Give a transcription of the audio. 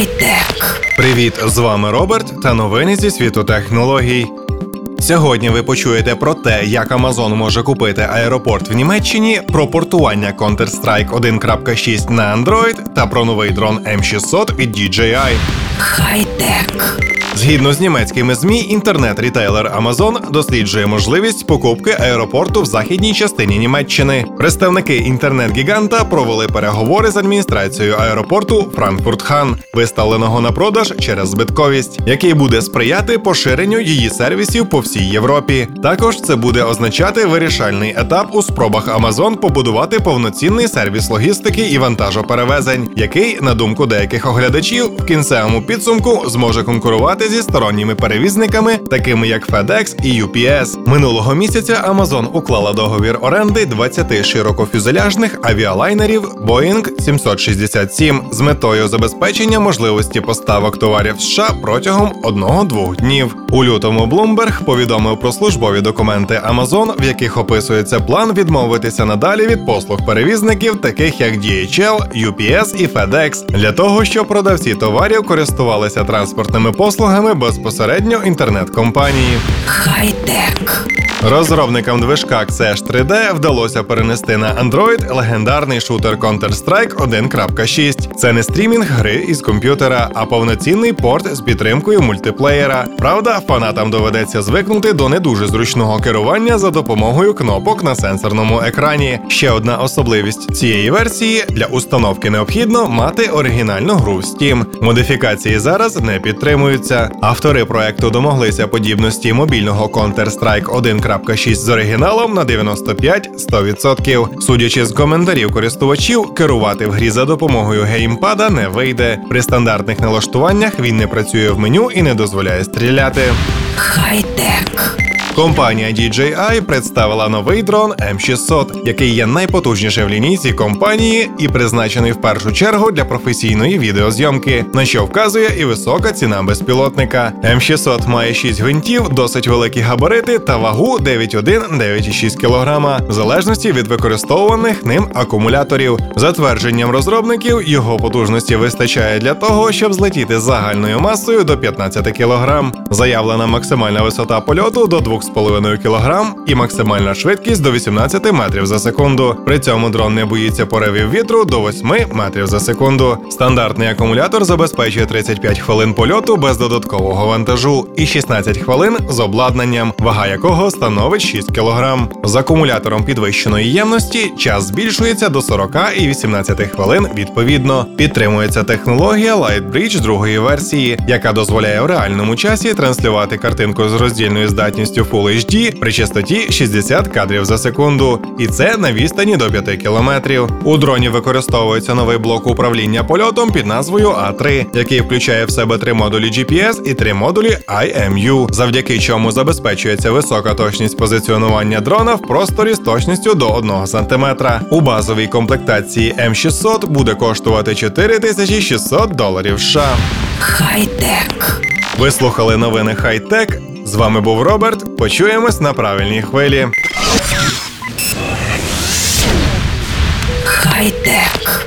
Хай-тек. Привіт, з вами Роберт та новини зі світу технологій. Сьогодні ви почуєте про те, як Amazon може купити аеропорт в Німеччині, про портування Counter-Strike 1.6 на Android та про новий дрон M600 від DJI. Хай-тек. Згідно з німецькими змі, інтернет-рітейлер Amazon досліджує можливість покупки аеропорту в західній частині Німеччини. Представники інтернет-гіганта провели переговори з адміністрацією аеропорту Франкфурт-Хан, виставленого на продаж через збитковість, який буде сприяти поширенню її сервісів по всій Європі. Також це буде означати вирішальний етап у спробах Amazon побудувати повноцінний сервіс логістики і вантажоперевезень, який, на думку деяких оглядачів, в кінцевому підсумку зможе конкурувати зі сторонніми перевізниками, такими як FedEx і UPS. Минулого місяця Amazon уклала договір оренди 20 широкофюзеляжних авіалайнерів Boeing 767 з метою забезпечення можливості поставок товарів США протягом одного-двох днів. У лютому Bloomberg повідомив про службові документи Amazon, в яких описується план відмовитися надалі від послуг перевізників, таких як DHL, UPS і FedEx, для того, щоб продавці товарів користувалися транспортними послугами безпосередньо інтернет-компанії. Хай-тек. Розробникам движка Xesh 3D вдалося перенести на Android легендарний шутер Counter-Strike 1.6. Це не стрімінг гри із комп'ютера, а повноцінний порт з підтримкою мультиплеєра. Правда, фанатам доведеться звикнути до не дуже зручного керування за допомогою кнопок на сенсорному екрані. Ще одна особливість цієї версії для установки необхідно мати оригінальну гру в Steam. Модифікації зараз не підтримуються. Автори проекту домоглися подібності мобільного Counter-Strike 1.6 з оригіналом на 95-100%. Судячи з коментарів користувачів, керувати в грі за допомогою геймпада не вийде. При стандартних налаштуваннях він не працює в меню і не дозволяє стріляти. Хай-тек. Компанія DJI представила новий дрон M600, який є найпотужніший в лінійці компанії і призначений в першу чергу для професійної відеозйомки, на що вказує і висока ціна безпілотника. M600 має 6 гвинтів, досить великі габарити та вагу 9,1-9,6 кг, в залежності від використовуваних ним акумуляторів. За твердженням розробників, його потужності вистачає для того, щоб злетіти загальною масою до 15 кг. Заявлена максимальна висота польоту до 2,5 кг і максимальна швидкість до 18 метрів за секунду. При цьому дрон не боїться поривів вітру до 8 метрів за секунду. Стандартний акумулятор забезпечує 35 хвилин польоту без додаткового вантажу і 16 хвилин з обладнанням, вага якого становить 6 кг. З акумулятором підвищеної ємності час збільшується до 40 і 18 хвилин відповідно. Підтримується технологія Lightbridge другої версії, яка дозволяє в реальному часі транслювати картинку з роздільною здатністю Full HD при частоті 60 кадрів за секунду, і це на відстані до 5 кілометрів. У дроні використовується новий блок управління польотом під назвою А3, який включає в себе три модулі GPS і три модулі IMU, завдяки чому забезпечується висока точність позиціонування дрона в просторі з точністю до 1 см. У базовій комплектації М600 буде коштувати 4600 доларів США. Хай-тек. Ви слухали новини Хай-Тек. З вами був Роберт. Почуємось на правильній хвилі. Хай-тек.